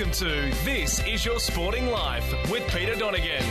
Welcome to This Is Your Sporting Life with Peter Donegan.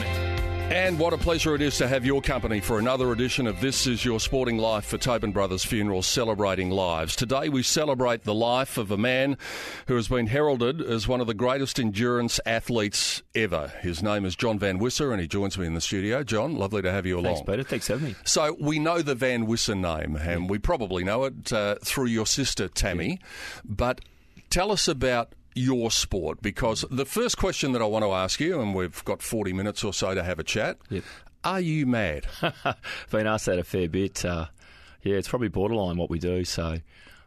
And what a pleasure it is to have your company for another edition of This Is Your Sporting Life for Tobin Brothers Funeral Celebrating Lives. Today we celebrate the life of a man who has been heralded as one of the greatest endurance athletes ever. His name is John Van Wisse and he joins me in the studio. John, lovely to have you along. Thanks, Peter. Thanks for having me. So we know the Van Wisse name and we probably know it uh, through your sister Tammy, but tell us about your sport because the first question that I want to ask you, and we've got 40 minutes or so to have a chat. Yep. Are you mad? Been asked that a fair bit. Uh, yeah, it's probably borderline what we do. So,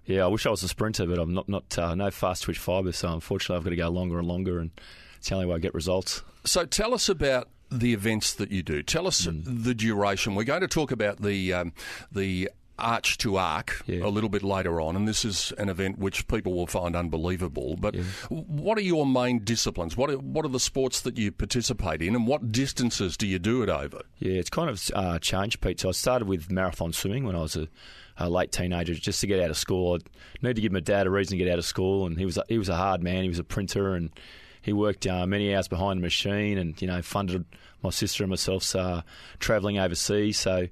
yeah, I wish I was a sprinter, but I'm not. Not uh, no fast twitch fibre. So, unfortunately, I've got to go longer and longer, and it's the only way I get results. So tell us about the events that you do. Tell us the duration. We're going to talk about the um, the arch to arc Yeah. a little bit later on, and this is an event which people will find unbelievable. But what are your main disciplines? What are, what are the sports that you participate in, and what distances do you do it over? Yeah, it's kind of uh, changed, Pete. So I started with marathon swimming when I was a, a late teenager, just to get out of school. I needed to give my dad a reason to get out of school, and he was a, he was a hard man. He was a printer, and he worked uh, many hours behind a machine, and you know funded my sister and myself uh, travelling overseas. So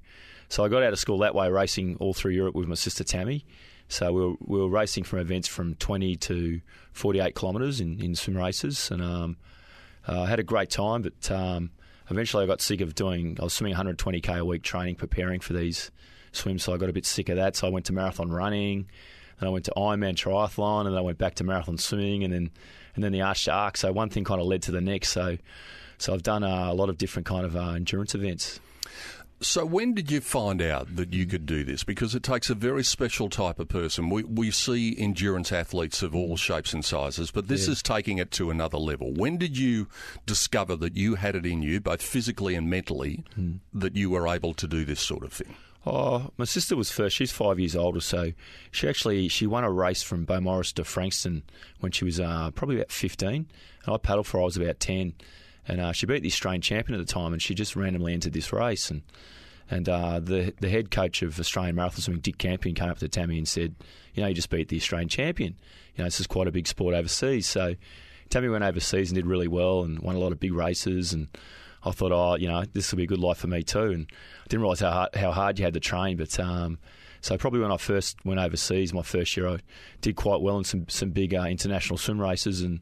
so I got out of school that way, racing all through Europe with my sister Tammy. So we were, we were racing from events from 20 to 48 kilometres in, in swim races, and um, uh, I had a great time. But um, eventually, I got sick of doing. I was swimming 120k a week, training, preparing for these swims. So I got a bit sick of that. So I went to marathon running, and I went to Ironman triathlon, and then I went back to marathon swimming, and then and then the arch to arc. So one thing kind of led to the next. So so I've done uh, a lot of different kind of uh, endurance events. So when did you find out that you could do this? Because it takes a very special type of person. We we see endurance athletes of all shapes and sizes, but this is taking it to another level. When did you discover that you had it in you, both physically and mentally, that you were able to do this sort of thing? Oh, my sister was first. She's five years older, so she actually she won a race from Beaumaris to Frankston when she was uh, probably about fifteen, and I paddled for her. I was about ten, and uh, she beat the Australian champion at the time, and she just randomly entered this race, and and uh, the the head coach of Australian marathon swimming, Dick Campion, came up to Tammy and said, "You know, you just beat the Australian champion. You know, this is quite a big sport overseas." So Tammy went overseas and did really well and won a lot of big races and. I thought, oh, you know, this will be a good life for me too. And I didn't realise how hard, how hard you had to train. But um, so probably when I first went overseas, my first year, I did quite well in some some big uh, international swim races. And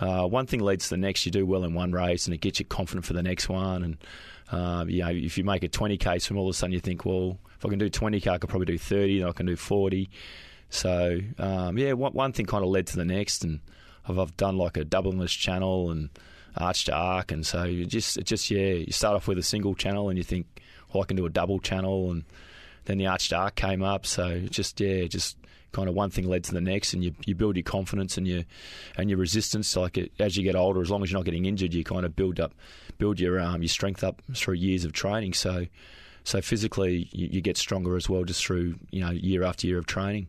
uh, one thing leads to the next. You do well in one race, and it gets you confident for the next one. And uh, you know, if you make a 20k swim, all of a sudden you think, well, if I can do 20k, I could probably do 30, then I can do 40. So um, yeah, one, one thing kind of led to the next, and I've, I've done like a double channel and arch to arc, and so you just it just yeah, you start off with a single channel and you think, well, I can do a double channel, and then the arch to arc came up, so just yeah, just kind of one thing led to the next, and you, you build your confidence and your and your resistance. Like it, as you get older, as long as you're not getting injured, you kind of build up build your um, your strength up through years of training. So so physically, you, you get stronger as well just through you know year after year of training.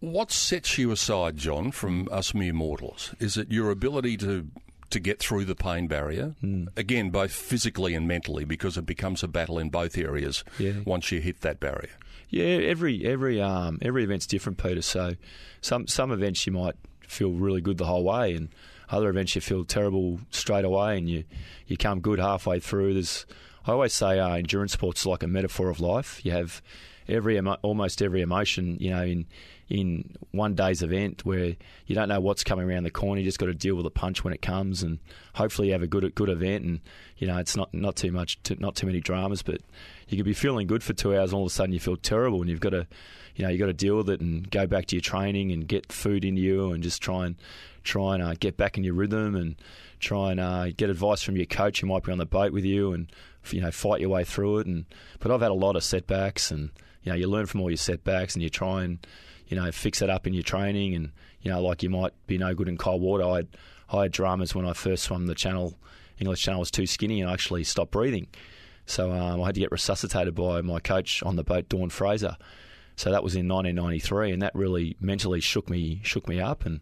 What sets you aside, John, from us mere mortals? Is it your ability to to get through the pain barrier? Again, both physically and mentally, because it becomes a battle in both areas Yeah. once you hit that barrier. Yeah, every every um every event's different, Peter. So some some events you might feel really good the whole way, and other events you feel terrible straight away, and you you come good halfway through. There's I always say uh, endurance sports like a metaphor of life. You have every almost every emotion, you know, in in one day's event where you don't know what's coming around the corner. You just got to deal with the punch when it comes, and hopefully you have a good good event. And you know, it's not not too much, not too many dramas, but you could be feeling good for two hours, and all of a sudden you feel terrible, and you've got to, you know, you got to deal with it and go back to your training and get food into you, and just try and try and uh, get back in your rhythm and try and uh, get advice from your coach who might be on the boat with you, and you know, fight your way through it. And but I've had a lot of setbacks, and you know, you learn from all your setbacks, and you try and you know, fix it up in your training, and you know, like you might be no good in cold water. I had, I had dramas when I first swam the channel. English Channel was too skinny, and I actually stopped breathing. So um, I had to get resuscitated by my coach on the boat, Dawn Fraser. So that was in 1993, and that really mentally shook me shook me up, and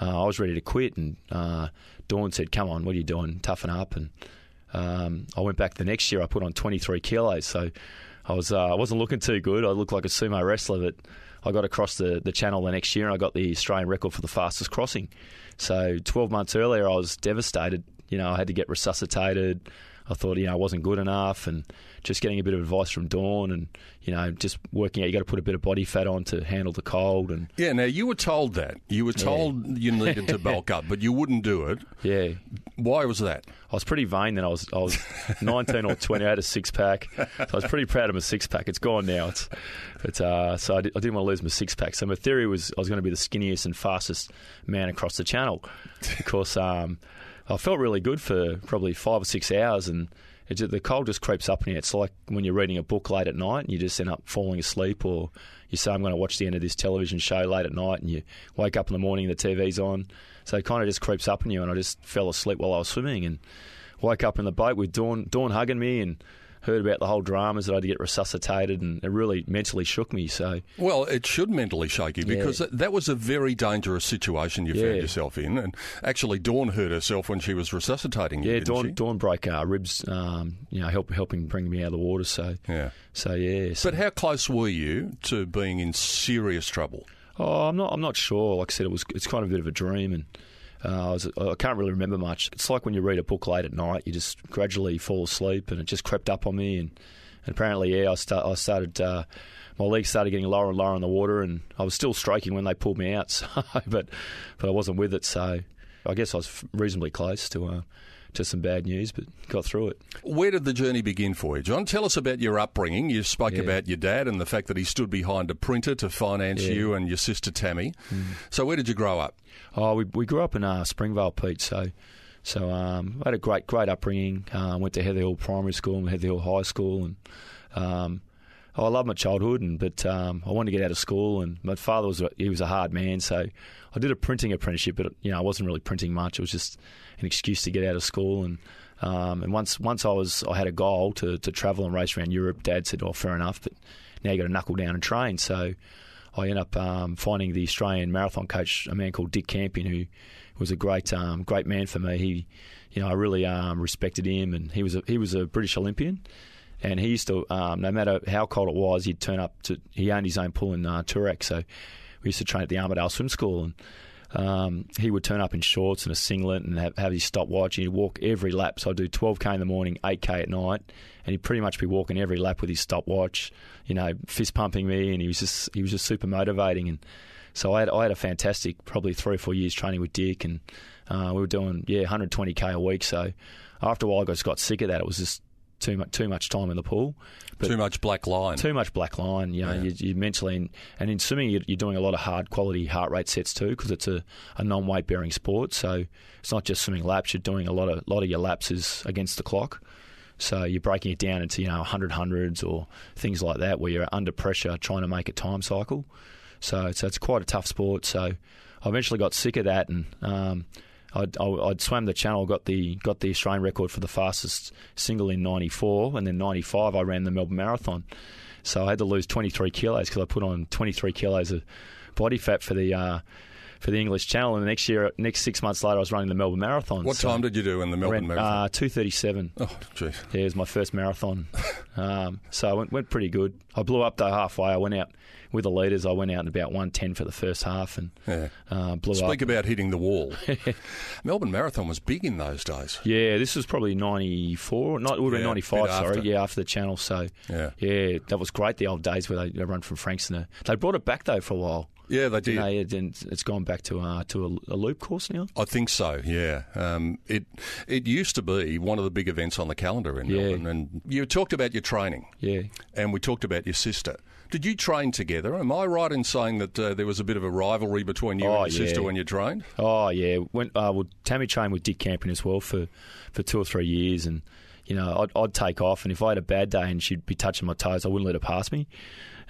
uh, I was ready to quit. And uh, Dawn said, "Come on, what are you doing? Toughen up." And um, I went back the next year. I put on 23 kilos, so I was uh, I wasn't looking too good. I looked like a sumo wrestler, but I got across the, the channel the next year, and I got the Australian record for the fastest crossing. So 12 months earlier, I was devastated. You know, I had to get resuscitated. I thought, you know, I wasn't good enough, and just getting a bit of advice from Dawn, and you know, just working out. You got to put a bit of body fat on to handle the cold, and Yeah, now you were told that. You were told you needed to bulk up, but you wouldn't do it. yeah, Why was that? I was pretty vain then. I was I was 19 or 20. I had a six pack. So I was pretty proud of my six pack. It's gone now. It's, but uh, so I, did, I didn't want to lose my six pack. So my theory was I was going to be the skinniest and fastest man across the channel. Because um, I felt really good for probably five or six hours, and just, the cold just creeps up on you. It's like when you're reading a book late at night and you just end up falling asleep, or you say I'm going to watch the end of this television show late at night, and you wake up in the morning, the TV's on. So it kind of just creeps up on you, and I just fell asleep while I was swimming, and woke up in the boat with Dawn, Dawn hugging me, and heard about the whole dramas that I had to get resuscitated, and it really mentally shook me. So Well, it should mentally shake you because that- that was a very dangerous situation you Yeah. found yourself in. And actually, Dawn hurt herself when she was resuscitating you. yeah, didn't Dawn, she? Dawn broke uh, ribs, um, you know, help, helping bring me out of the water. So Yeah. so yeah. So, But how close were you to being in serious trouble? Oh, I'm not. I'm not sure. Like I said, it was. It's kind of a bit of a dream, and uh, I, was, I can't really remember much. It's like when you read a book late at night, you just gradually fall asleep, and it just crept up on me. And, and apparently, yeah, I, I started. Uh, my legs started getting lower and lower in the water, and I was still stroking when they pulled me out. So, but but I wasn't with it, so I guess I was reasonably close to uh, some bad news, but got through it. Where did the journey begin for you, John? Tell us about your upbringing. You spoke Yeah. about your dad and the fact that he stood behind a printer to finance Yeah. Mm. you and your sister Tammy. So, where did you grow up? Oh, we we grew up in uh, Springvale, Pete. So, so um, I had a great great upbringing. Uh, went to Heather Hill Primary School and Heather Hill High School, and um, oh, I loved my childhood. And but um, I wanted to get out of school, and my father was a, he was a hard man, so I did a printing apprenticeship. But you know, I wasn't really printing much. It was just an excuse to get out of school and. Um, and once once I was I had a goal to, to travel and race around Europe. Dad said, "Oh, fair enough, but now you got to knuckle down and train." So I ended up um, finding the Australian marathon coach, a man called Dick Campion, who was a great um, great man for me. He, you know, I really um, respected him, and he was a, he was a British Olympian, and he used to um, no matter how cold it was, he'd turn up to he owned his own pool in uh, Toorak, so we used to train at the Armadale Swim School, and um, he would turn up in shorts and a singlet and have, have his stopwatch. And he'd walk every lap. So I'd do 12k in the morning, 8k at night, and he'd pretty much be walking every lap with his stopwatch, you know, fist pumping me, and he was just he was just super motivating. And so I had I had a fantastic probably three or four years training with Dick, and uh, we were doing yeah 120k a week. So after a while, I just got sick of that. It was just too much too much time in the pool. But Too much black line. too much black line. You know, you, you mentally and in swimming, you're, you're doing a lot of hard quality heart rate sets too because it's a, a non weight bearing sport. So it's not just swimming laps. You're doing a lot of lot of your laps is against the clock. So you're breaking it down into you know 100 hundreds or things like that where you're under pressure trying to make a time cycle. So so it's quite a tough sport. So I eventually got sick of that and. Um, I'd, I- I'd swam the channel, got the got the Australian record for the fastest single in '94, and then '95 I ran the Melbourne Marathon. So I had to lose 23 kilos because I put on 23 kilos of body fat for the uh, for the English Channel. And the next year, next six months later, I was running the Melbourne Marathon. what So time did you do in the Melbourne ran, Marathon? Uh, 237. oh, geez. Yeah, it was my first marathon. Um, so I went, went pretty good. I blew up though halfway. I went out with the leaders. I went out in about 110 for the first half and Yeah. uh, blew Speak up. about hitting the wall. Melbourne Marathon was big in those days. Yeah, this was probably 94. Not, it would have Yeah, been 95, sorry. after. Yeah, after the channel. So, Yeah. yeah, that was great, the old days where they, they run from Frankston. They brought it back, though, for a while. Yeah, they did. You know, it, and it's gone back to uh, to a, a loop course now. I think so. Yeah, um, it it used to be one of the big events on the calendar in Yeah. Melbourne. And you talked about your training, Yeah. and we talked about your sister. Did you train together? Am I right in saying that uh, there was a bit of a rivalry between you Oh, and your sister when you trained? Oh yeah, went uh, well. Tammy trained with Dick Campion as well for, for two or three years, and you know, I'd, I'd take off, and if I had a bad day and she'd be touching my toes, I wouldn't let her pass me.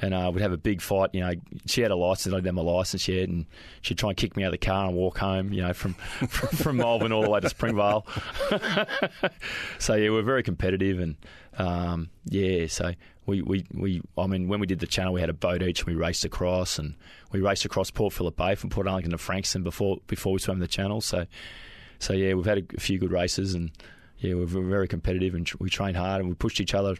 And uh, we'd have a big fight. You know, she had a license, I'd have my license yet, and she'd try and kick me out of the car and walk home. You know, from from, from Malvern all the way to Springvale. so yeah, we're very competitive, and um, yeah, so we, we, we, I mean, when we did the channel, we had a boat each, and we raced across, and we raced across Port Phillip Bay from Portarlington to Frankston before before we swam the channel. So, so yeah, we've had a few good races, and yeah, we're very competitive, and we trained hard, and we pushed each other.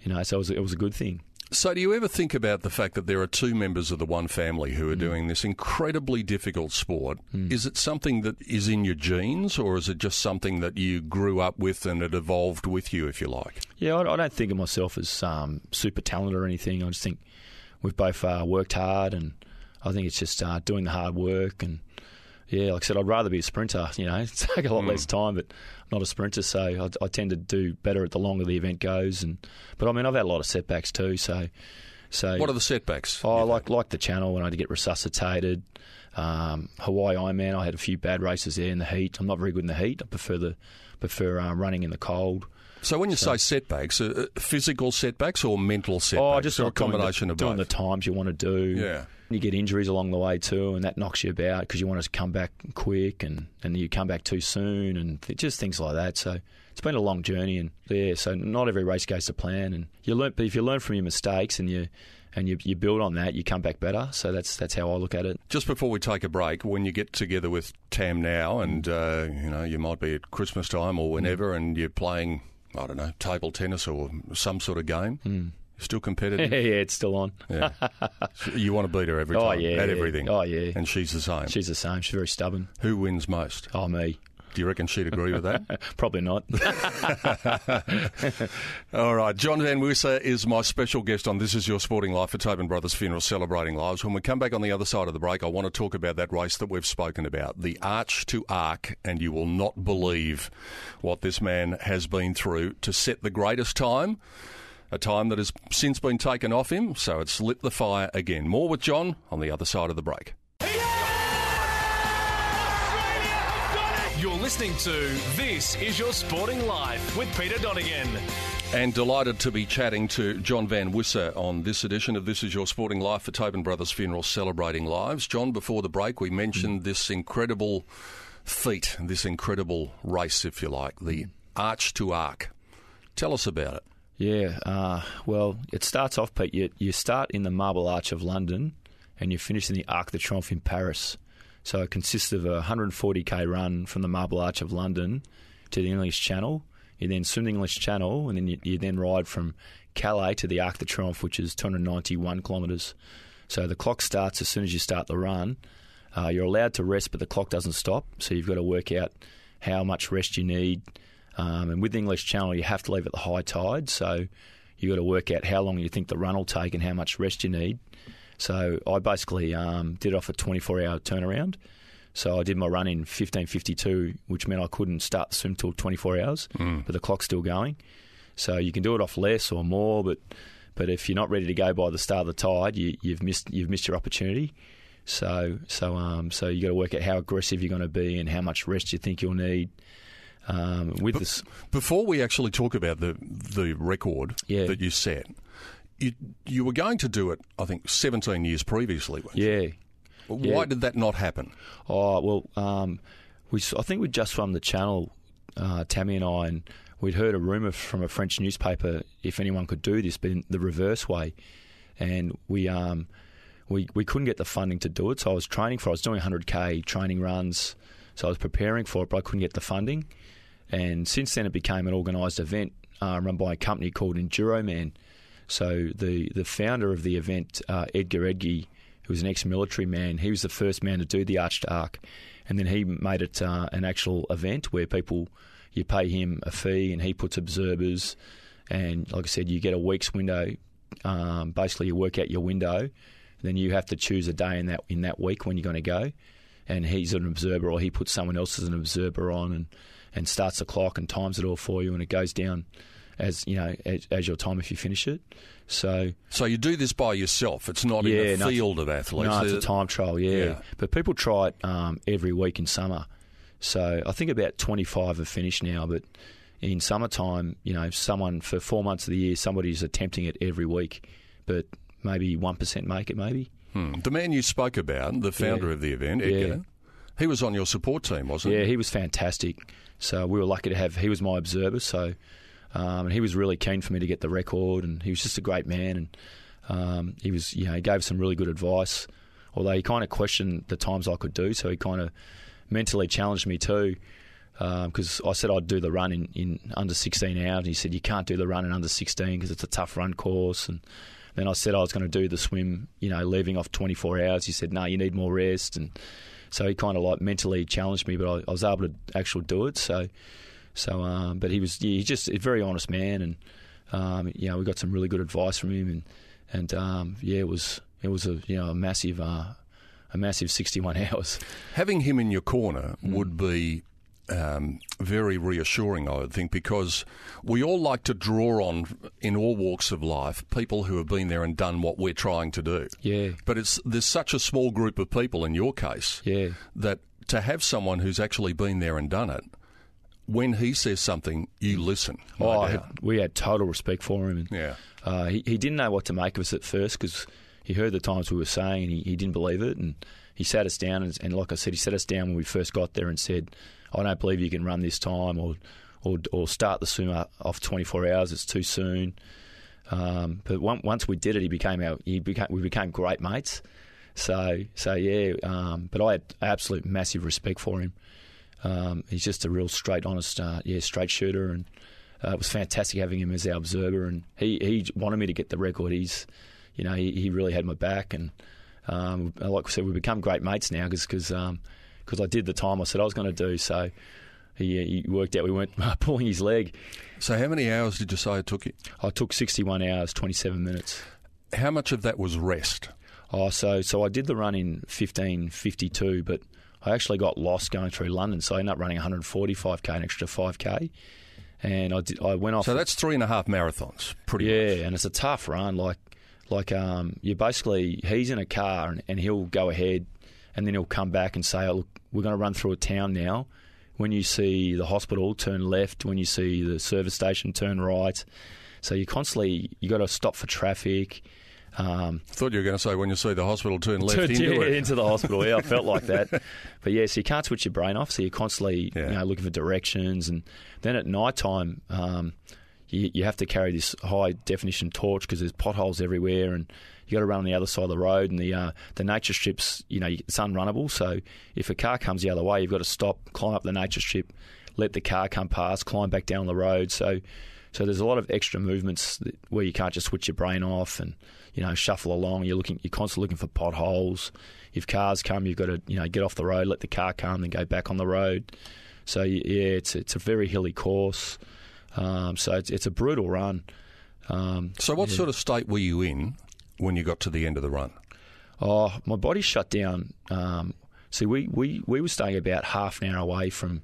You know, so it was, it was a good thing. So, do you ever think about the fact that there are two members of the one family who are mm. doing this incredibly difficult sport? Mm. Is it something that is in your genes, or is it just something that you grew up with and it evolved with you, if you like? Yeah, I, I don't think of myself as um, super talented or anything. I just think we've both uh, worked hard, and I think it's just uh, doing the hard work and yeah, like I said, I'd rather be a sprinter. You know, take a lot mm. less time, but I'm not a sprinter, so I, I, tend to do better at the longer the event goes. And but I mean, I've had a lot of setbacks too. So, so what are the setbacks? Oh, like like the channel when I had to get resuscitated. Um, Hawaii Ironman, I had a few bad races there in the heat. I'm not very good in the heat. I prefer the prefer uh, running in the cold. So when you so, say setbacks, uh, physical setbacks or mental setbacks, oh, just or a combination the, of doing the times you want to do. Yeah. You get injuries along the way too, and that knocks you about because you want to come back quick, and, and you come back too soon, and just things like that. So it's been a long journey, and yeah, so not every race goes to plan, and you learn. But if you learn from your mistakes and you and you, you build on that, you come back better. So that's that's how I look at it. Just before we take a break, when you get together with Tam now, and uh, you know you might be at Christmas time or whenever, mm. and you're playing, I don't know, table tennis or some sort of game. Mm. Still competitive? yeah, it's still on. yeah. You want to beat her every oh, time? Oh, yeah. At everything? Oh, yeah. And she's the same? She's the same. She's very stubborn. Who wins most? Oh, me. Do you reckon she'd agree with that? Probably not. All right. John Van Wisse is my special guest on This Is Your Sporting Life for Tobin Brothers Funeral Celebrating Lives. When we come back on the other side of the break, I want to talk about that race that we've spoken about, the Arch to Arc, and you will not believe what this man has been through to set the greatest time a time that has since been taken off him, so it's lit the fire again. More with John on the other side of the break. You're listening to This Is Your Sporting Life with Peter Donegan. And delighted to be chatting to John Van Wisse on this edition of This Is Your Sporting Life for Tobin Brothers Funeral Celebrating Lives. John, before the break, we mentioned this incredible feat, this incredible race, if you like, the Arch to Arc. Tell us about it. Yeah, uh, well, it starts off, Pete. You, you start in the Marble Arch of London and you finish in the Arc de Triomphe in Paris. So it consists of a 140k run from the Marble Arch of London to the English Channel. You then swim the English Channel and then you, you then ride from Calais to the Arc de Triomphe, which is 291 kilometres. So the clock starts as soon as you start the run. Uh, you're allowed to rest, but the clock doesn't stop. So you've got to work out how much rest you need um, and with the English Channel, you have to leave at the high tide, so you've got to work out how long you think the run will take and how much rest you need. So I basically um, did it off a 24 hour turnaround. So I did my run in 15:52, which meant I couldn't start the swim till 24 hours, mm. but the clock's still going. So you can do it off less or more, but but if you're not ready to go by the start of the tide, you, have missed you've missed your opportunity. So so um so you got to work out how aggressive you're going to be and how much rest you think you'll need um, with but this. Before we actually talk about the the record yeah. that you set, you you were going to do it. I think 17 years previously. yeah. You? Why yeah. did that not happen? Oh well, um, we I think we just from the channel, uh, Tammy and I, and we'd heard a rumor from a French newspaper if anyone could do this, but in the reverse way, and we um. We, we couldn't get the funding to do it, so I was training for. It. I was doing 100k training runs, so I was preparing for it, but I couldn't get the funding. And since then, it became an organised event uh, run by a company called Enduroman. So the, the founder of the event, uh, Edgar Edgy, who was an ex-military man, he was the first man to do the Arch to Arc, and then he made it uh, an actual event where people you pay him a fee and he puts observers, and like I said, you get a week's window. Um, basically, you work out your window, then you have to choose a day in that in that week when you're going to go, and he's an observer or he puts someone else as an observer on and and starts the clock and times it all for you, and it goes down as you know as, as, your time if you finish it. So, so you do this by yourself. It's not yeah, in a field of athletes. No, it's a time trial. Yeah, yeah. but people try it um, every week in summer. So I think about twenty five have finished now, but in summertime, you know, someone for four months of the year, somebody's attempting it every week, but maybe one percent make it. Maybe. Hmm. The man you spoke about, the founder Yeah. of the event, Edgar, he was on your support team, wasn't Yeah, he? Yeah, he was fantastic. So we were lucky to have. He was my observer. So um, and he was really keen for me to get the record, and he was just a great man. And um, he was, you know, he gave some really good advice. Although he kind of questioned the times I could do, so he kind of mentally challenged me too. Because I said I'd do the run in, in under 16 hours, and he said you can't do the run in under 16 because it's a tough run course. And then I said I was going to do the swim, you know, leaving off 24 hours. He said, no, you need more rest. And so he kind of like mentally challenged me, but I, I was able to actually do it. So, so, um, but he was yeah, he's just a very honest man, and um, you know we got some really good advice from him, and and um, yeah, it was it was a you know a massive uh, a massive 61 hours. Having him in your corner Hmm. would be um, very reassuring, I would think, because we all like to draw on, in all walks of life, people who have been there and done what we're trying to do. Yeah, But it's there's such a small group of people in your case yeah, that to have someone who's actually been there and done it, when he says something, you listen. No oh, had- we had total respect for him, and Yeah. uh, he he didn't know what to make of us at first because he heard the times we were saying, and he, he didn't believe it, and he sat us down, and, and like I said, he sat us down when we first got there and said, "I don't believe you can run this time, or or, or start the swim off 24 hours. It's too soon." Um, but on- once we did it, he became our he became we became great mates. So so yeah, um, but I had absolute massive respect for him. Um, he's just a real straight, honest, uh, yeah, straight shooter, and uh, it was fantastic having him as our observer. And he, he wanted me to get the record. He's, you know, he, he really had my back, and um, like I said, we've become great mates now because because I did the time I said I was going to do. So he, he worked out we weren't pulling his leg. So how many hours did you say it took you? I took 61 hours, 27 minutes. How much of that was rest? Oh, so so I did the run in 15:52, but I actually got lost going through London, so I ended up running 145k, an extra 5k, and I did, I went off. So that's three and a half marathons, pretty yeah, much. and it's a tough run. Like like um, you basically he's in a car and, and he'll go ahead, and then he'll come back and say, oh, "Look, we're going to run through a town now." When you see the hospital, turn left. When you see the service station, turn right. So you constantly you got to stop for traffic. Um, Thought you were going to say when you see the hospital turn left into yeah, it. into the hospital. Yeah, I felt like that. But yeah, so you can't switch your brain off. So you're constantly Yeah. you know, looking for directions. And then at night time, um, you, you have to carry this high definition torch because there's potholes everywhere and you got to run on the other side of the road. And the uh, the nature strips, you know, it's unrunnable. So if a car comes the other way, you've got to stop, climb up the nature strip, let the car come past, climb back down the road. So so there's a lot of extra movements where you can't just switch your brain off and you know shuffle along. You're looking, you're constantly looking for potholes. If cars come, you've got to you know get off the road, let the car come, then go back on the road. So yeah, it's it's a very hilly course. Um, so it's, it's a brutal run. Um, So what sort of state were you in when you got to the end of the run? Oh, my body shut down. Um, see, we, we, we were staying about half an hour away from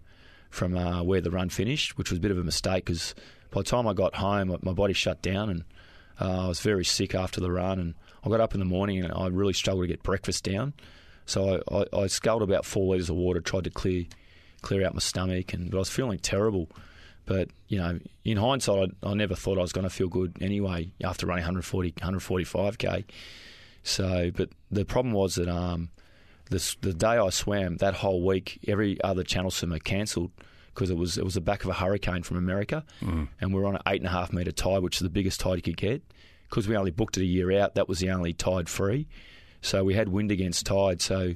from uh, where the run finished, which was a bit of a mistake because by the time I got home, my body shut down and uh, I was very sick after the run. And I got up in the morning and I really struggled to get breakfast down. So I, I, I sculled about four litres of water, tried to clear clear out my stomach, and but I was feeling terrible. But you know, in hindsight, I, I never thought I was going to feel good anyway after running 140, 145k. So, but the problem was that um, this, the day I swam, that whole week, every other channel swimmer cancelled because it was it was the back of a hurricane from America, and we are on an eight and a half metre tide, which is the biggest tide you could get. Because we only booked it a year out, that was the only tide free. So we had wind against tide. So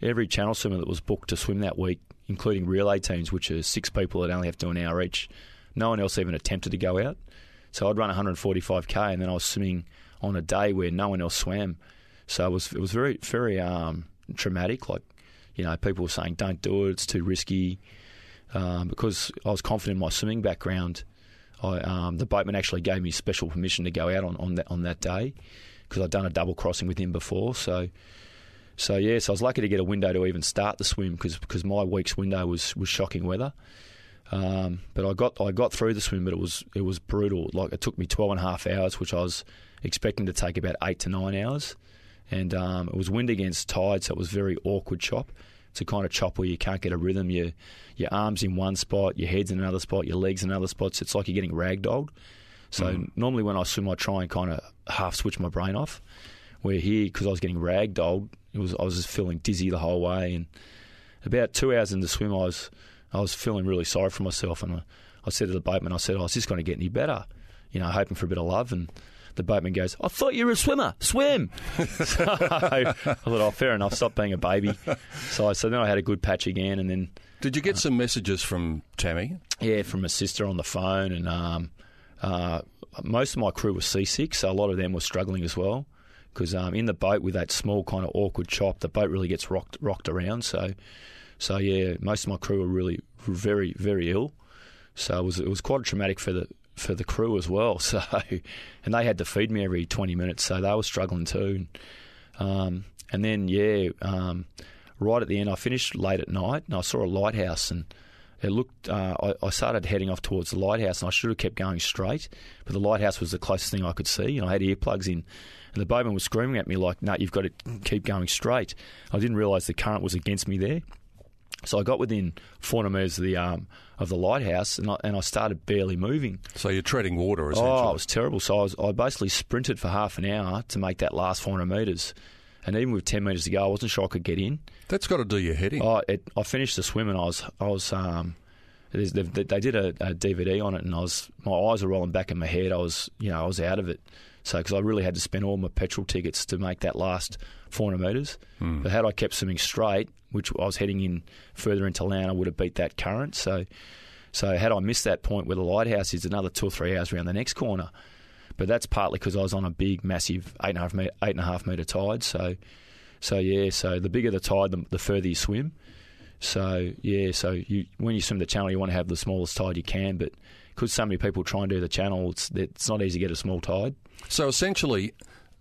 every channel swimmer that was booked to swim that week, including relay teams, which are six people that only have to do an hour each, no one else even attempted to go out. So I'd run 145k, and then I was swimming on a day where no one else swam. So it was it was very very um, traumatic. Like you know, people were saying, "Don't do it; it's too risky." Um, because I was confident in my swimming background, I, um, the boatman actually gave me special permission to go out on on that, on that day because I'd done a double crossing with him before. So. So yeah, so I was lucky to get a window to even start the swim because because my week's window was, was shocking weather. Um, but I got I got through the swim, but it was it was brutal. Like it took me 12 and a half hours, which I was expecting to take about eight to nine hours, and um, it was wind against tide, so it was very awkward chop. It's a kind of chop where you can't get a rhythm. Your your arms in one spot, your head's in another spot, your legs in another spot. So it's like you're getting ragdolled. So mm. normally when I swim, I try and kind of half switch my brain off. Where here, because I was getting ragdolled, it was I was just feeling dizzy the whole way. And about two hours into the swim, I was I was feeling really sorry for myself, and I, I said to the boatman, I said, "Oh, is this going to get any better?" You know, hoping for a bit of love, and the boatman goes, "I thought you were a swimmer. Swim." so I thought, "Oh, fair enough. Stop being a baby." So so then I had a good patch again, and then Did you get some messages from Tammy? yeah, from a sister on the phone, and um, uh, most of my crew was seasick, so a lot of them were struggling as well. Because um, in the boat with that small kind of awkward chop, the boat really gets rocked rocked around. So, so yeah, most of my crew were really very very ill. So it was it was quite traumatic for the for the crew as well. So, and they had to feed me every twenty minutes, so they were struggling too. Um, and then yeah, um, right at the end, I finished late at night, and I saw a lighthouse, and it looked. Uh, I, I started heading off towards the lighthouse, and I should have kept going straight, but the lighthouse was the closest thing I could see, and I had earplugs in. And the boatman was screaming at me like, "No, you've got to keep going straight." I didn't realise the current was against me there, so I got within 400 metres of the um, of the lighthouse, and I, and I started barely moving. So you're treading water, essentially. Oh, it was terrible. So I, was, I basically sprinted for half an hour to make that last 400 metres. And even with 10 metres to go, I wasn't sure I could get in. That's got to do your head in. Oh, it, I finished the swim and I was, I was, um, is- they, they did a, a DVD on it and I was, my eyes were rolling back in my head. I was, you know, I was out of it. So, because I really had to spend all my petrol tickets to make that last 400 metres. Hmm. But had I kept swimming straight, which I was heading in further into land, I would have beat that current. So, so had I missed that point where the lighthouse is another two or three hours around the next corner. But that's partly because I was on a big, massive eight and a half meter, eight and a half meter tide. So, so yeah. So the bigger the tide, the, the further you swim. So yeah. So you when you swim the channel, you want to have the smallest tide you can. But because so many people try and do the channel, it's it's not easy to get a small tide. So essentially,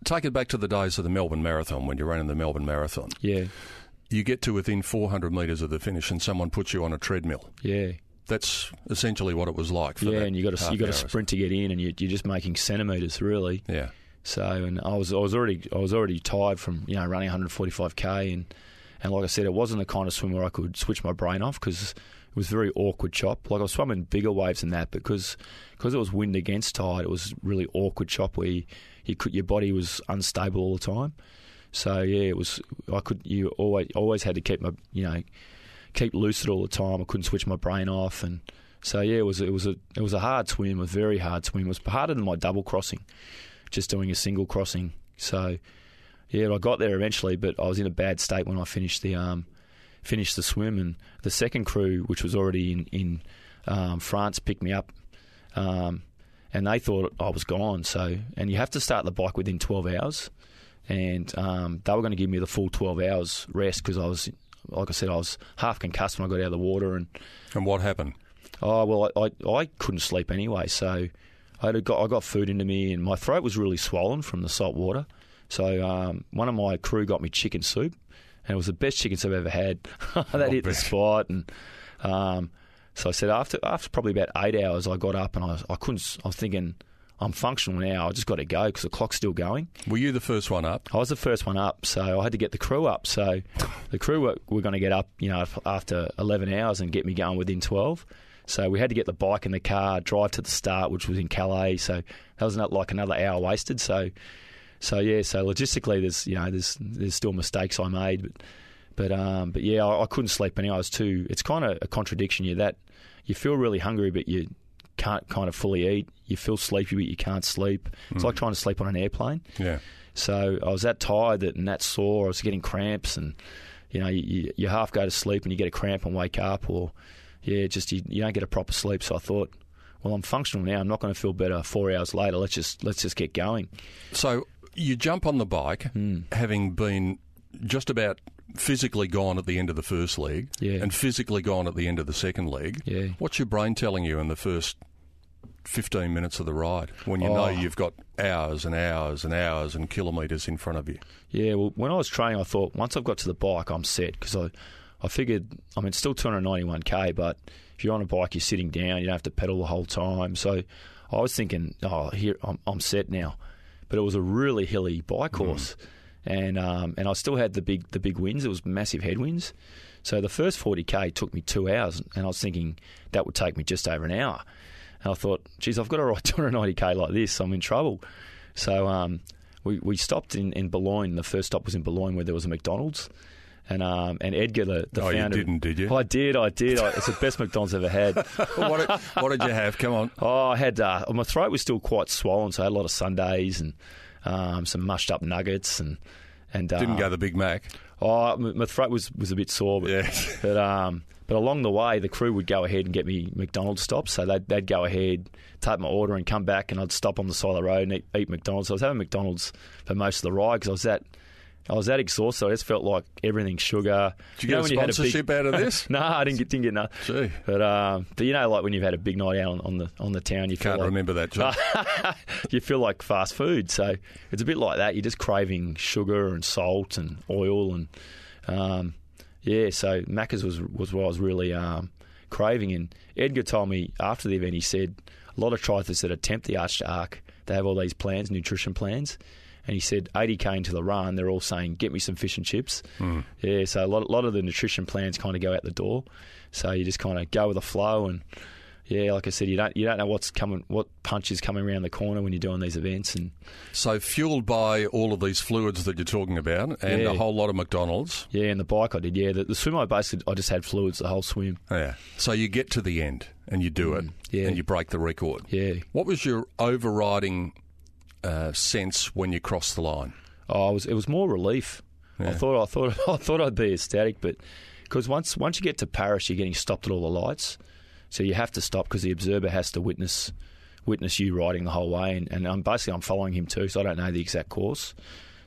take it back to the days of the Melbourne Marathon when you're running the Melbourne Marathon. Yeah, You get to within 400 metres of the finish and someone puts you on a treadmill. yeah, That's essentially what it was like. For yeah. And you got to you got to sprint to get in, and you, you're just making centimeters really. Yeah. So, and I was I was already I was already tired from you know running 145k, and and like I said, it wasn't the kind of swim where I could switch my brain off because it was very awkward chop. Like I was swimming bigger waves than that, because because it was wind against tide, it was really awkward chop where you, you could your body was unstable all the time. So yeah, it was I could you always always had to keep my you know keep lucid all the time. I couldn't switch my brain off, and so yeah, it was it was a it was a hard swim, a very hard swim. It was harder than my double crossing, just doing a single crossing. So yeah, I got there eventually, but I was in a bad state when I finished the um finished the swim, and the second crew, which was already in in um, France, picked me up. Um, and they thought I was gone. So, and you have to start the bike within 12 hours, and um, they were going to give me the full 12 hours rest because I was, like I said, I was half concussed when I got out of the water, and And what happened? oh well, I, I, I couldn't sleep anyway, so I had got I got food into me, and my throat was really swollen from the salt water. So um, one of my crew got me chicken soup, and it was the best chicken soup I've ever had. that hit the spot, and um, so I said after after probably about eight hours, I got up and I, I couldn't. I was thinking I'm functional now. I just got to go because the clock's still going. Were you the first one up? I was the first one up, so I had to get the crew up. So the crew were, were going to get up, you know, after 11 hours and get me going within 12. So we had to get the bike in the car, drive to the start, which was in Calais. So that was not like another hour wasted. So, so yeah. So logistically, there's you know there's there's still mistakes I made, but but um but yeah, I, I couldn't sleep anyway. I was too. It's kind of a contradiction. You that you feel really hungry, but you can't kind of fully eat. You feel sleepy, but you can't sleep. It's like trying to sleep on an airplane. Yeah. So I was that tired that and that sore. I was getting cramps, and you know, you, you, you half go to sleep and you get a cramp and wake up, or yeah, just you, you don't get a proper sleep. So I thought, well, I'm functional now. I'm not going to feel better four hours later. Let's just let's just get going. So you jump on the bike, Hmm. having been just about physically gone at the end of the first leg Yeah. and physically gone at the end of the second leg. Yeah. What's your brain telling you in the first 15 minutes of the ride when you know Oh. you've got hours and hours and hours and kilometres in front of you? Yeah, well, when I was training, I thought once I've got to the bike, I'm set because I, I figured, I mean, it's still 291k, but if you're on a bike, you're sitting down, you don't have to pedal the whole time. So I was thinking, oh, here, I'm, I'm set now. But it was a really hilly bike course. and um, and I still had the big the big winds. It was massive headwinds. So the first 40k took me two hours, and I was thinking that would take me just over an hour. And I thought, geez, I've got to ride 290k like this. I'm in trouble. So um, we we stopped in in Boulogne. The first stop was in Boulogne, where there was a McDonald's. And um, and Edgar, the, the Oh, you founder, didn't, did you? I did, I did. I, it's the best McDonald's I've ever had. what, did, what did you have? Come on. Oh, I had uh, my throat was still quite swollen, so I had a lot of sundaes and um, some mushed up nuggets and and uh, Didn't go the Big Mac. Oh, my, throat was, was a bit sore, but Yes. but um, but along the way, the crew would go ahead and get me McDonald's stops. So they'd, they'd go ahead, take my order, and come back, and I'd stop on the side of the road and eat, eat McDonald's. So I was having McDonald's for most of the ride because I was that. I was that exhausted. I just felt like everything's sugar. Did you, know get when a you had a sponsorship big, out of this? No, I didn't get didn't get nothing. Gee. But um, but you know, like when you've had a big night out on, on the on the town, you feel Can't like, remember that, John. you feel like fast food. So it's a bit like that. You're just craving sugar and salt and oil and um, yeah. So Macca's was was what I was really um, craving. And Edgar told me after the event, he said a lot of triathletes that attempt the Arch to Arc, they have all these plans, nutrition plans. And he said 80k into the run, they're all saying, "Get me some fish and chips." Yeah, so a lot, lot of the nutrition plans kind of go out the door. So you just kind of go with the flow and yeah, like I said, you don't you don't know what's coming, what punch is coming around the corner when you're doing these events, and So fueled by all of these fluids that you're talking about and Yeah. a whole lot of McDonald's. yeah, and the bike I did, yeah, the, the swim I basically I just had fluids the whole swim, Yeah. So you get to the end and you do it Mm, yeah. and you break the record. yeah. What was your overriding uh, sense when you cross the line? Oh, I was it was more relief. I thought I thought I thought I'd be ecstatic, but because once once you get to Paris, you're getting stopped at all the lights, so you have to stop because the observer has to witness witness you riding the whole way, and, and I'm basically I'm following him too, so I don't know the exact course.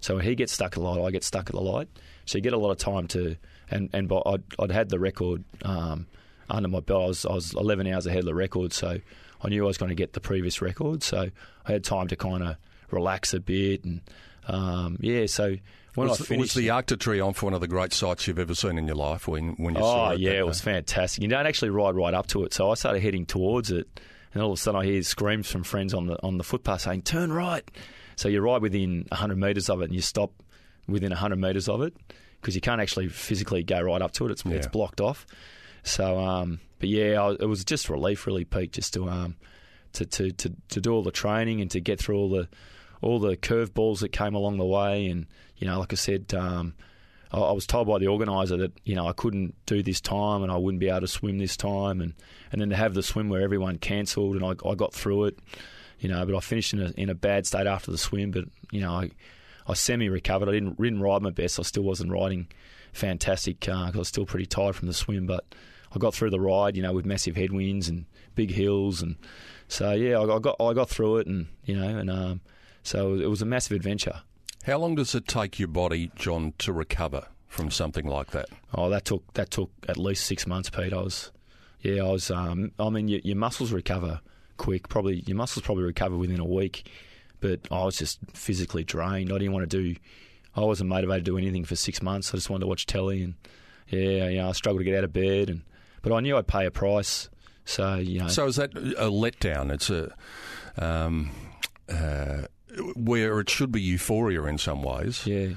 So when he gets stuck at the light, I get stuck at the light. So you get a lot of time to, and and by, I'd, I'd had the record um, under my belt. I was, I was 11 hours ahead of the record, so I knew I was going to get the previous record. So I had time to kind of relax a bit, and um, yeah. So when was, I finished, was the Arc de Triomphe one of the great sights you've ever seen in your life when, when you saw Oh yeah, it was day? fantastic. You don't actually ride right up to it, so I started heading towards it, and all of a sudden I hear screams from friends on the on the footpath saying "Turn right." So you ride within 100 metres of it, and you stop within 100 metres of it because you can't actually physically go right up to it. It's it's blocked off. So, um, but yeah, I, it was just relief, really, Pete, just to um, to, to, to, to do all the training and to get through all the all the curveballs that came along the way. And you know, like I said, um, I, I was told by the organizer that you know I couldn't do this time and I wouldn't be able to swim this time, and, and then to have the swim where everyone cancelled and I, I got through it. You know, but I finished in a in a bad state after the swim. But you know, I I semi recovered. I didn't didn't ride my best. I still wasn't riding fantastic because I was still pretty tired from the swim. But I got through the ride, you know, with massive headwinds and big hills, and so yeah, I, I got I got through it, and you know, and um, so it was a massive adventure. How long does it take your body, John, to recover from something like that? Oh, that took that took at least six months, Pete. I was, yeah, I was. Um, I mean, your, your muscles recover quick. Probably your muscles probably recover within a week, but I was just physically drained. I didn't want to do. I wasn't motivated to do anything for six months. I just wanted to watch telly, and yeah, you know, I struggled to get out of bed, and but I knew I'd pay a price. So you know, So is that a letdown? It's a um, uh, where it should be euphoria in some ways. yeah,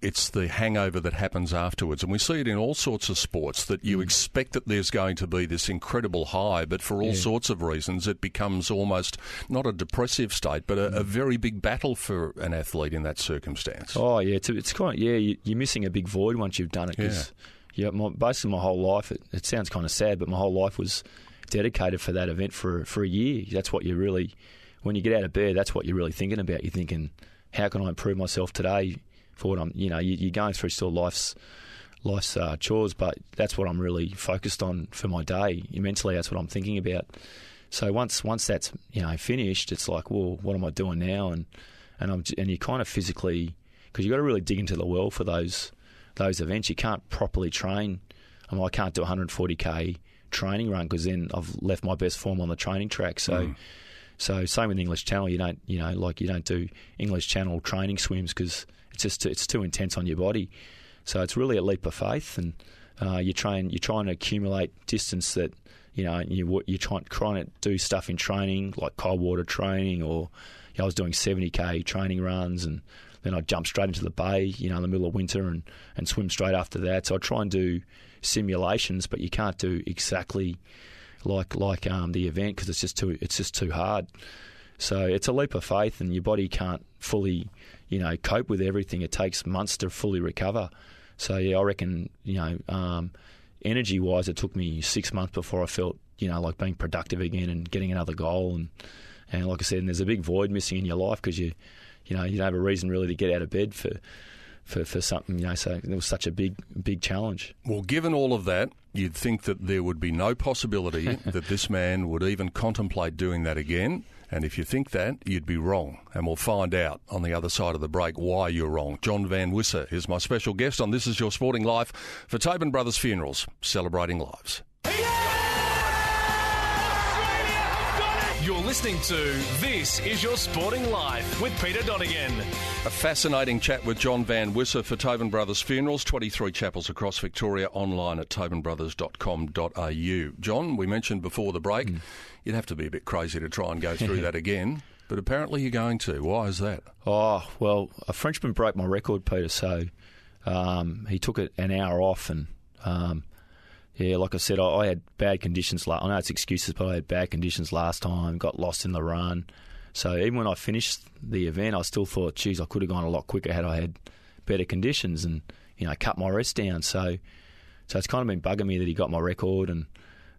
It's the hangover that happens afterwards, and we see it in all sorts of sports. That Mm. you expect that there's going to be this incredible high, but for all sorts of reasons, it becomes almost not a depressive state, but a, a very big battle for an athlete in that circumstance. Mm. Oh yeah, it's it's of yeah. You, you're missing a big void once you've done it. Cause, yeah. my, basically my whole life. It, it sounds kind of sad, but my whole life was dedicated for that event for for a year. That's what you really, when you get out of bed, that's what you're really thinking about. You're thinking, how can I improve myself today for what I'm. You know, you, you're going through still life's life's uh, chores, but that's what I'm really focused on for my day. Mentally, that's what I'm thinking about. So once once that's you know finished, it's like, well, what am I doing now? And and I'm and you kind of physically because you've got to really dig into the well for those those events. You can't properly train. I mean, I can't do 140k training run because then I've left my best form on the training track. So. So same with English Channel. You don't, you know, like you don't do English Channel training swims because it's just it's too intense on your body. So it's really a leap of faith, and uh, you train. You're trying to accumulate distance that you know you you're trying trying to do stuff in training like cold water training, or you know, I was doing 70k training runs, and then I'd jump straight into the bay, you know, in the middle of winter and, and swim straight after that. So I try and do simulations, but you can't do exactly like like um, the event because it's just too it's just too hard. So it's a leap of faith, and your body can't fully, you know, cope with everything. It takes months to fully recover. So yeah, I reckon you know, um, energy wise, it took me six months before I felt you know like being productive again and getting another goal. And and like I said, and there's a big void missing in your life because you, you know, you don't have a reason really to get out of bed for. For, for something, you know, so it was such a big, big challenge. Well, given all of that, you'd think that there would be no possibility that this man would even contemplate doing that again. And if you think that, you'd be wrong. And we'll find out on the other side of the break why you're wrong. John Van Wisse is my special guest on This Is Your Sporting Life for Tobin Brothers Funerals, celebrating lives. You're listening to This Is Your Sporting Life with Peter Donegan. A fascinating chat with John Van Wisse for Tobin Brothers Funerals, 23 chapels across Victoria, online at tobinbrothers.com.au. John, we mentioned before the break, mm. you'd have to be a bit crazy to try and go through that again, but apparently you're going to. Why is that? Oh, well, a Frenchman broke my record, Peter, so um, he took it an hour off and. Um, yeah, like I said, I, I had bad conditions. I know it's excuses, but I had bad conditions last time. Got lost in the run. So even when I finished the event, I still thought, geez, I could have gone a lot quicker had I had better conditions and you know cut my rest down. So, so it's kind of been bugging me that he got my record. And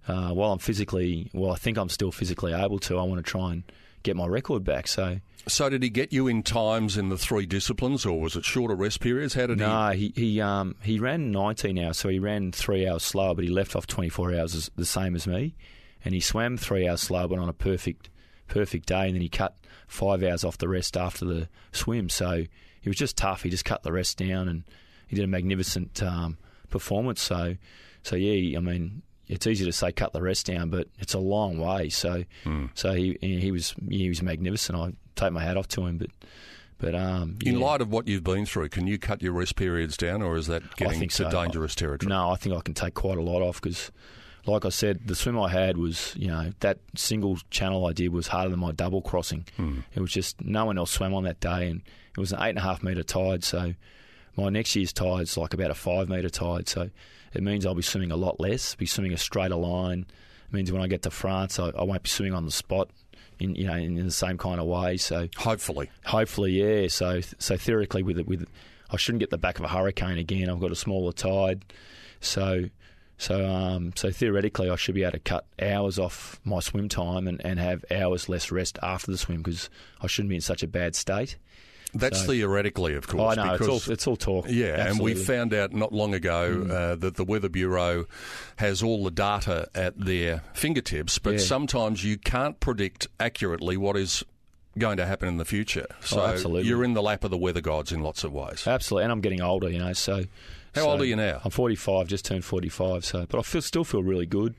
uh, while I'm physically, well, I think I'm still physically able to. I want to try and get my record back. So, so did he get you in times in the three disciplines, or was it shorter rest periods? How did no, he? No, he he, um, he ran 19 hours, so he ran three hours slower, but he left off 24 hours as, the same as me, and he swam three hours slower, but on a perfect perfect day, and then he cut five hours off the rest after the swim. So he was just tough. He just cut the rest down, and he did a magnificent um, performance. So, so yeah, I mean, it's easy to say cut the rest down, but it's a long way. So, mm. so he he was he was magnificent. I take my hat off to him, but. But um, yeah. in light of what you've been through, can you cut your rest periods down, or is that getting to so. dangerous territory? No, I think I can take quite a lot off because, like I said, the swim I had was, you know, that single channel I did was harder than my double crossing. Hmm. It was just no one else swam on that day, and it was an eight and a half metre tide. So my next year's tide's like about a five metre tide. So it means I'll be swimming a lot less, be swimming a straighter line. It means when I get to France, I, I won't be swimming on the spot. In, you know, in, in, the same kind of way. So hopefully, hopefully, yeah. So so theoretically, with it, with I shouldn't get the back of a hurricane again. I've got a smaller tide, so so um, so theoretically, I should be able to cut hours off my swim time and, and have hours less rest after the swim because I shouldn't be in such a bad state. That's so, theoretically, of course. I know it's all, it's all talk. Yeah, Absolutely. and we found out not long ago mm. uh, that the Weather Bureau has all the data at their fingertips, but yeah. sometimes you can't predict accurately what is going to happen in the future. Oh, so oh, you're in the lap of the weather gods in lots of ways. Absolutely, and I'm getting older, you know. So how so old are you now? I'm 45, just turned 45. So, but I feel, still feel really good.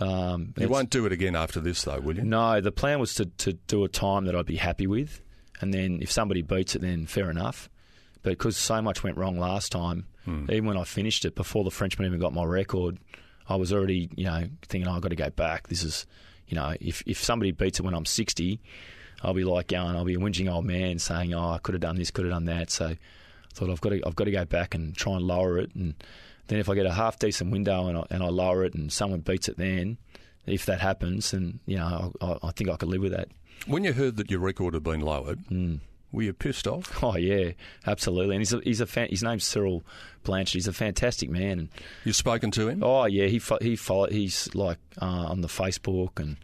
Um, you won't do it again after this, though, will you? No, the plan was to, to do a time that I'd be happy with and then if somebody beats it, then fair enough. But because so much went wrong last time, hmm. even when I finished it before the Frenchman even got my record, I was already you know thinking oh, I've got to go back. This is you know if if somebody beats it when I'm 60, I'll be like going I'll be a whinging old man saying oh I could have done this, could have done that. So I thought I've got to I've got to go back and try and lower it and. Then if I get a half decent window and I, and I lower it and someone beats it, then if that happens, then you know I, I think I could live with that. When you heard that your record had been lowered, mm. were you pissed off? Oh yeah, absolutely. And he's a, he's a fan, his name's Cyril Blanchard. He's a fantastic man. And you've spoken to him? Oh yeah, he he followed. He's like uh, on the Facebook and.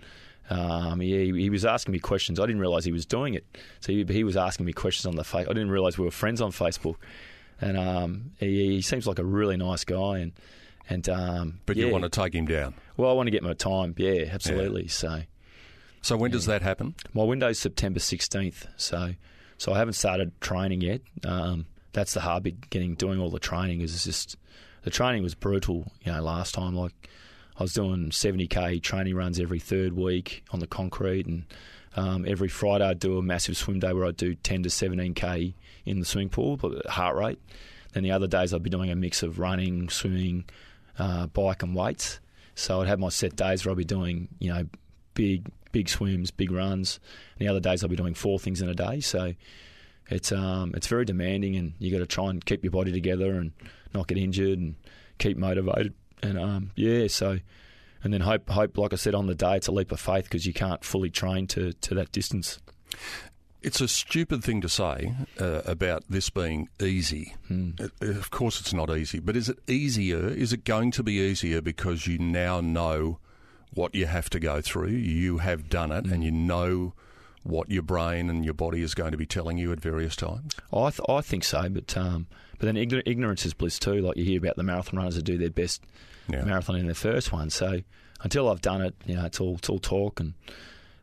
Um, yeah, he, he, was asking me questions. I didn't realise he was doing it. So he, he was asking me questions on the face. I didn't realise we were friends on Facebook. And um, he, he, seems like a really nice guy. And and um, but yeah. you want to take him down? Well, I want to get my time. Yeah, absolutely. Yeah. So so when does that happen? My window's September 16th. So so I haven't started training yet. Um, that's the hard bit. Getting doing all the training is just the training was brutal. You know, last time like I was doing 70k training runs every third week on the concrete, and um, every Friday I'd do a massive swim day where I'd do 10 to 17k in the swimming pool, but heart rate. Then the other days I'd be doing a mix of running, swimming, uh, bike, and weights. So I'd have my set days where I'd be doing, you know, big big swims, big runs. And the other days I'll be doing four things in a day. So it's um, it's very demanding, and you got to try and keep your body together and not get injured and keep motivated. And um, yeah, so and then hope hope like I said on the day, it's a leap of faith because you can't fully train to to that distance. It's a stupid thing to say uh, about this being easy. Uh, Of course, it's not easy, but is it easier? Is it going to be easier because you now know what you have to go through? You have done it, Hmm. and you know what your brain and your body is going to be telling you at various times. I th- I think so, but um, but then ignor- ignorance is bliss too. Like you hear about the marathon runners that do their best Yeah. marathon in their first one. So until I've done it, you know, it's all it's all talk. And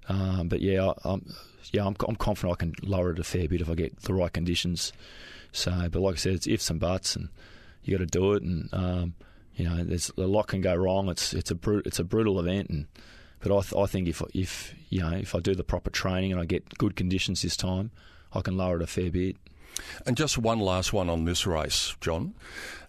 um, but yeah, I, I'm yeah, I'm, I'm confident I can lower it a fair bit if I get the right conditions. So, but like I said, it's ifs and buts, and you got to do it. And um, you know, there's a lot can go wrong. It's it's a it's a brutal event, and but I, th- I think if if you know if I do the proper training and I get good conditions this time, I can lower it a fair bit. And just one last one on this race, John.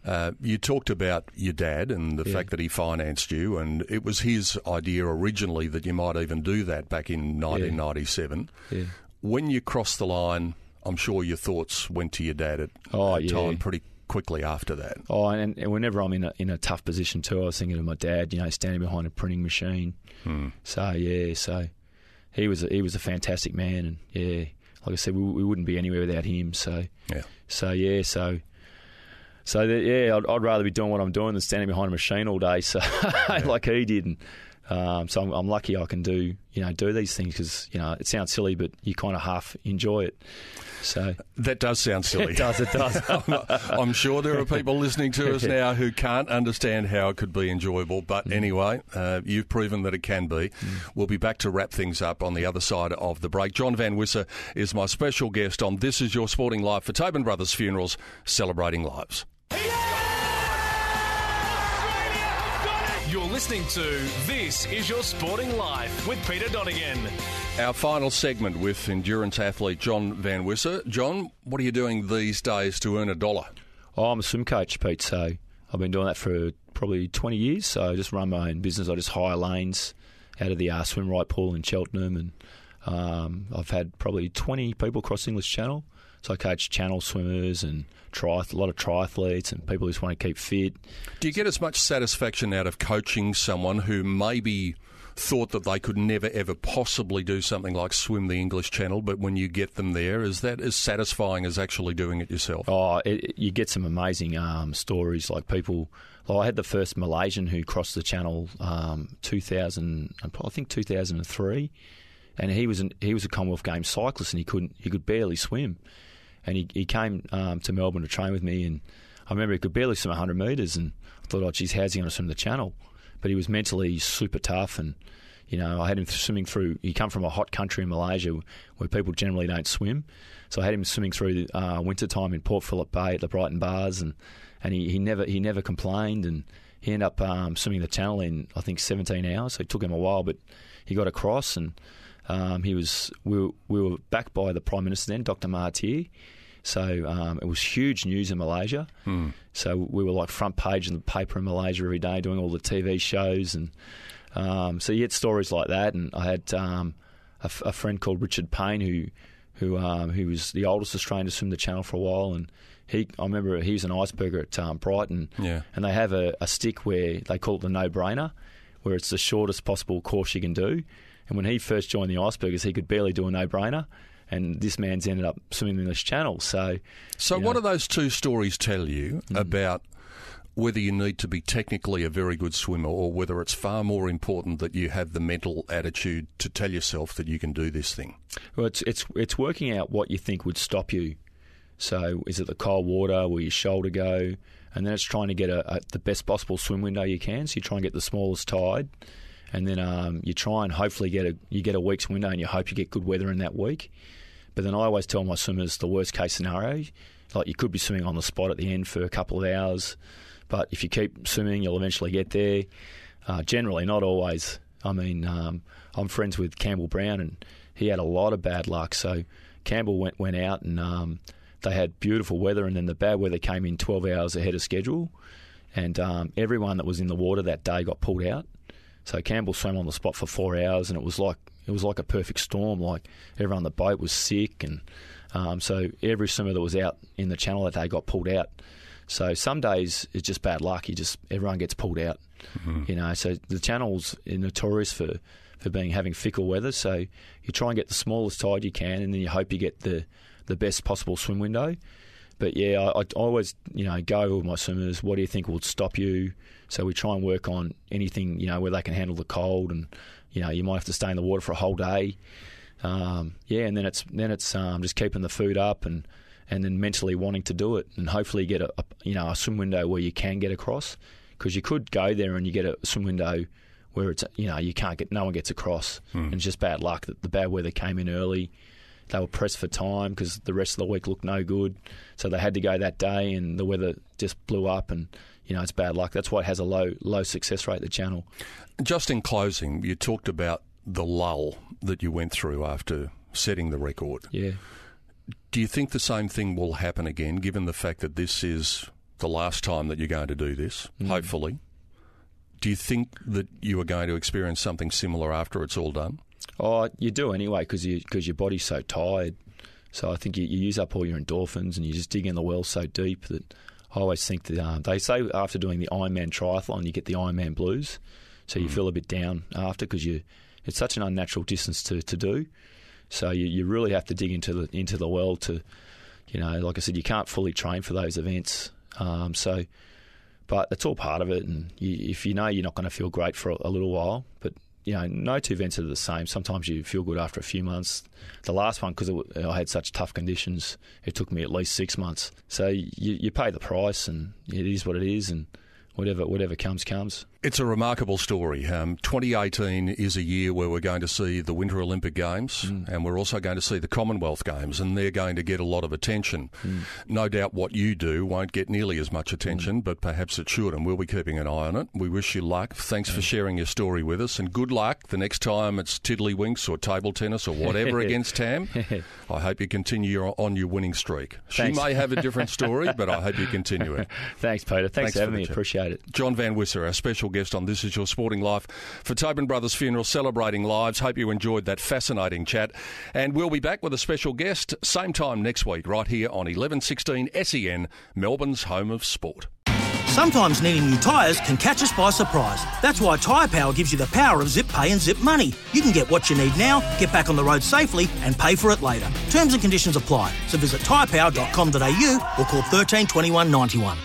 Uh, you talked about your dad and the Yeah. fact that he financed you, and it was his idea originally that you might even do that back in 1997. Yeah. When you crossed the line, I'm sure your thoughts went to your dad at Oh, at yeah. time pretty quickly after that. Oh, and, and whenever I'm in a in a tough position too, I was thinking of my dad. You know, standing behind a printing machine. Hmm. So yeah, so he was a, he was a fantastic man, and yeah, like I said, we, we wouldn't be anywhere without him. So Yeah. so yeah, so so that, yeah, I'd, I'd rather be doing what I'm doing than standing behind a machine all day. So like he did, and um, so I'm, I'm lucky I can do you know do these things because you know it sounds silly, but you kind of half enjoy it. So That does sound silly. it does, it does. I'm sure there are people listening to us now who can't understand how it could be enjoyable. Mm. But anyway, uh, you've proven that it can be. We'll be back to wrap things up on the other side of the break. John Van Wisse is my special guest on This Is Your Sporting Life for Tobin Brothers Funerals, celebrating lives. You're listening to This Is Your Sporting Life with Peter Donegan. Our final segment with endurance athlete John Van Wisse. John, what are you doing these days to earn a dollar? Oh, I'm a swim coach, Pete. So I've been doing that for probably 20 years. So I just run my own business. I just hire lanes out of the uh, swim right pool in Cheltenham, and um, I've had probably 20 people cross English Channel. So I coach channel swimmers and triath- a lot of triathletes and people who just want to keep fit. Do you get as much satisfaction out of coaching someone who maybe thought that they could never ever possibly do something like swim the English Channel, but when you get them there, is that as satisfying as actually doing it yourself? Oh, it, you get some amazing um, stories. Like people, like I had the first Malaysian who crossed the channel, um, 2000, I think 2003, and he was an, he was a Commonwealth Games cyclist and he couldn't he could barely swim, and he he came um, to Melbourne to train with me, and I remember he could barely swim 100 metres, and I thought, oh, geez, how's he going to swim the channel? But he was mentally super tough and. You know, I had him swimming through. He come from a hot country in Malaysia where people generally don't swim, so I had him swimming through uh, winter time in Port Phillip Bay at the Brighton Baths, and and he, he never he never complained, and he ended up um, swimming the channel in I think 17 hours. So it took him a while, but he got across, and um, he was we were, we were backed by the Prime Minister then, Dr. Mahathir. So um, it was huge news in Malaysia. So we were like front page of the paper in Malaysia every day, doing all the TV shows, and um, so you get stories like that. And I had um, a, f- a friend called Richard Payne who who um, who was the oldest Australian to swim the channel for a while, and he I remember he was an iceberger at um, Brighton, Yeah. and they have a, a stick where they call it the no brainer, where it's the shortest possible course you can do. And when he first joined the icebergers, he could barely do a no brainer. And this man's ended up swimming in this Channel. So, So, what know. do those two stories tell you Mm. about whether you need to be technically a very good swimmer or whether it's far more important that you have the mental attitude to tell yourself that you can do this thing? Well, it's it's it's working out what you think would stop you. So, is it the cold water? Will your shoulder go? And then it's trying to get a, a, the best possible swim window you can. So you try and get the smallest tide, and then um, you try and hopefully get a you get a week's window, and you hope you get good weather in that week. But then I always tell my swimmers the worst case scenario, like you could be swimming on the spot at the end for a couple of hours, but if you keep swimming, you'll eventually get there. Uh, generally, not always. I mean, um, I'm friends with Campbell Brown, and he had a lot of bad luck. So Campbell went went out, and um, they had beautiful weather, and then the bad weather came in 12 hours ahead of schedule, and um, everyone that was in the water that day got pulled out. So Campbell swam on the spot for four hours, and it was like it was like a perfect storm. Like everyone on the boat was sick, and Um, so every swimmer that was out in the channel that day got pulled out. So some days it's just bad luck. You just everyone gets pulled out. Mm-hmm. You know, so the channels are notorious for for being having fickle weather. So you try and get the smallest tide you can, and then you hope you get the the best possible swim window. But yeah, I, I always you know go with my swimmers. What do you think will stop you? So we try and work on anything you know where they can handle the cold, and you know you might have to stay in the water for a whole day. Um, yeah, and then it's then it's um, just keeping the food up and and then mentally wanting to do it, and hopefully get a, a you know a swim window where you can get across because you could go there and you get a swim window where it's you know you can't get no one gets across, and it's just bad luck that the bad weather came in early. They were pressed for time because the rest of the week looked no good, so they had to go that day, and the weather just blew up, and you know it's bad luck. That's why it has a low low success rate. The channel. Just in closing, you talked about the lull that you went through after setting the record. Yeah. Do you think the same thing will happen again, given the fact that this is the last time that you're going to do this, mm. hopefully? Do you think that you are going to experience something similar after it's all done? Oh, you do anyway because you, cause your body's so tired. So I think you, you use up all your endorphins and you just dig in the well so deep that I always think that um, they say after doing the Ironman triathlon you get the Ironman blues. So you feel a bit down after because you it's such an unnatural distance to, to do. So you, you really have to dig into the into the well to, you know, like I said, you can't fully train for those events. Um, so, but it's all part of it. And you, if you know you're not going to feel great for a, a little while, but you know, no two events are the same. Sometimes you feel good after a few months. The last one, because I had such tough conditions, it took me at least six months. So you, you pay the price, and it is what it is, and whatever whatever comes comes. It's a remarkable story. Um, 2018 is a year where we're going to see the Winter Olympic Games hmm. and we're also going to see the Commonwealth Games, and they're going to get a lot of attention. Hmm. No doubt what you do won't get nearly as much attention, hmm. but perhaps it should, and we'll be keeping an eye on it. We wish you luck. Thanks for sharing your story with us, and good luck the next time it's tiddlywinks or table tennis or whatever against Tam. I hope you continue your, on your winning streak. She Thanks. may have a different story, but I hope you continue it. Thanks, Peter. Thanks, Thanks for for having me. Appreciate it. John Van Wisse, our special guest on This Is Your Sporting Life for Tobin Brothers Funeral, celebrating lives. Hope you enjoyed that fascinating chat. And we'll be back with a special guest same time next week, right here on 1116 SEN, Melbourne's home of sport. Sometimes needing new tyres can catch us by surprise. That's why Tyre Power gives you the power of zip pay and zip money. You can get what you need now, get back on the road safely, and pay for it later. Terms and conditions apply. So visit tyrepower.com.au or call 13 21 91.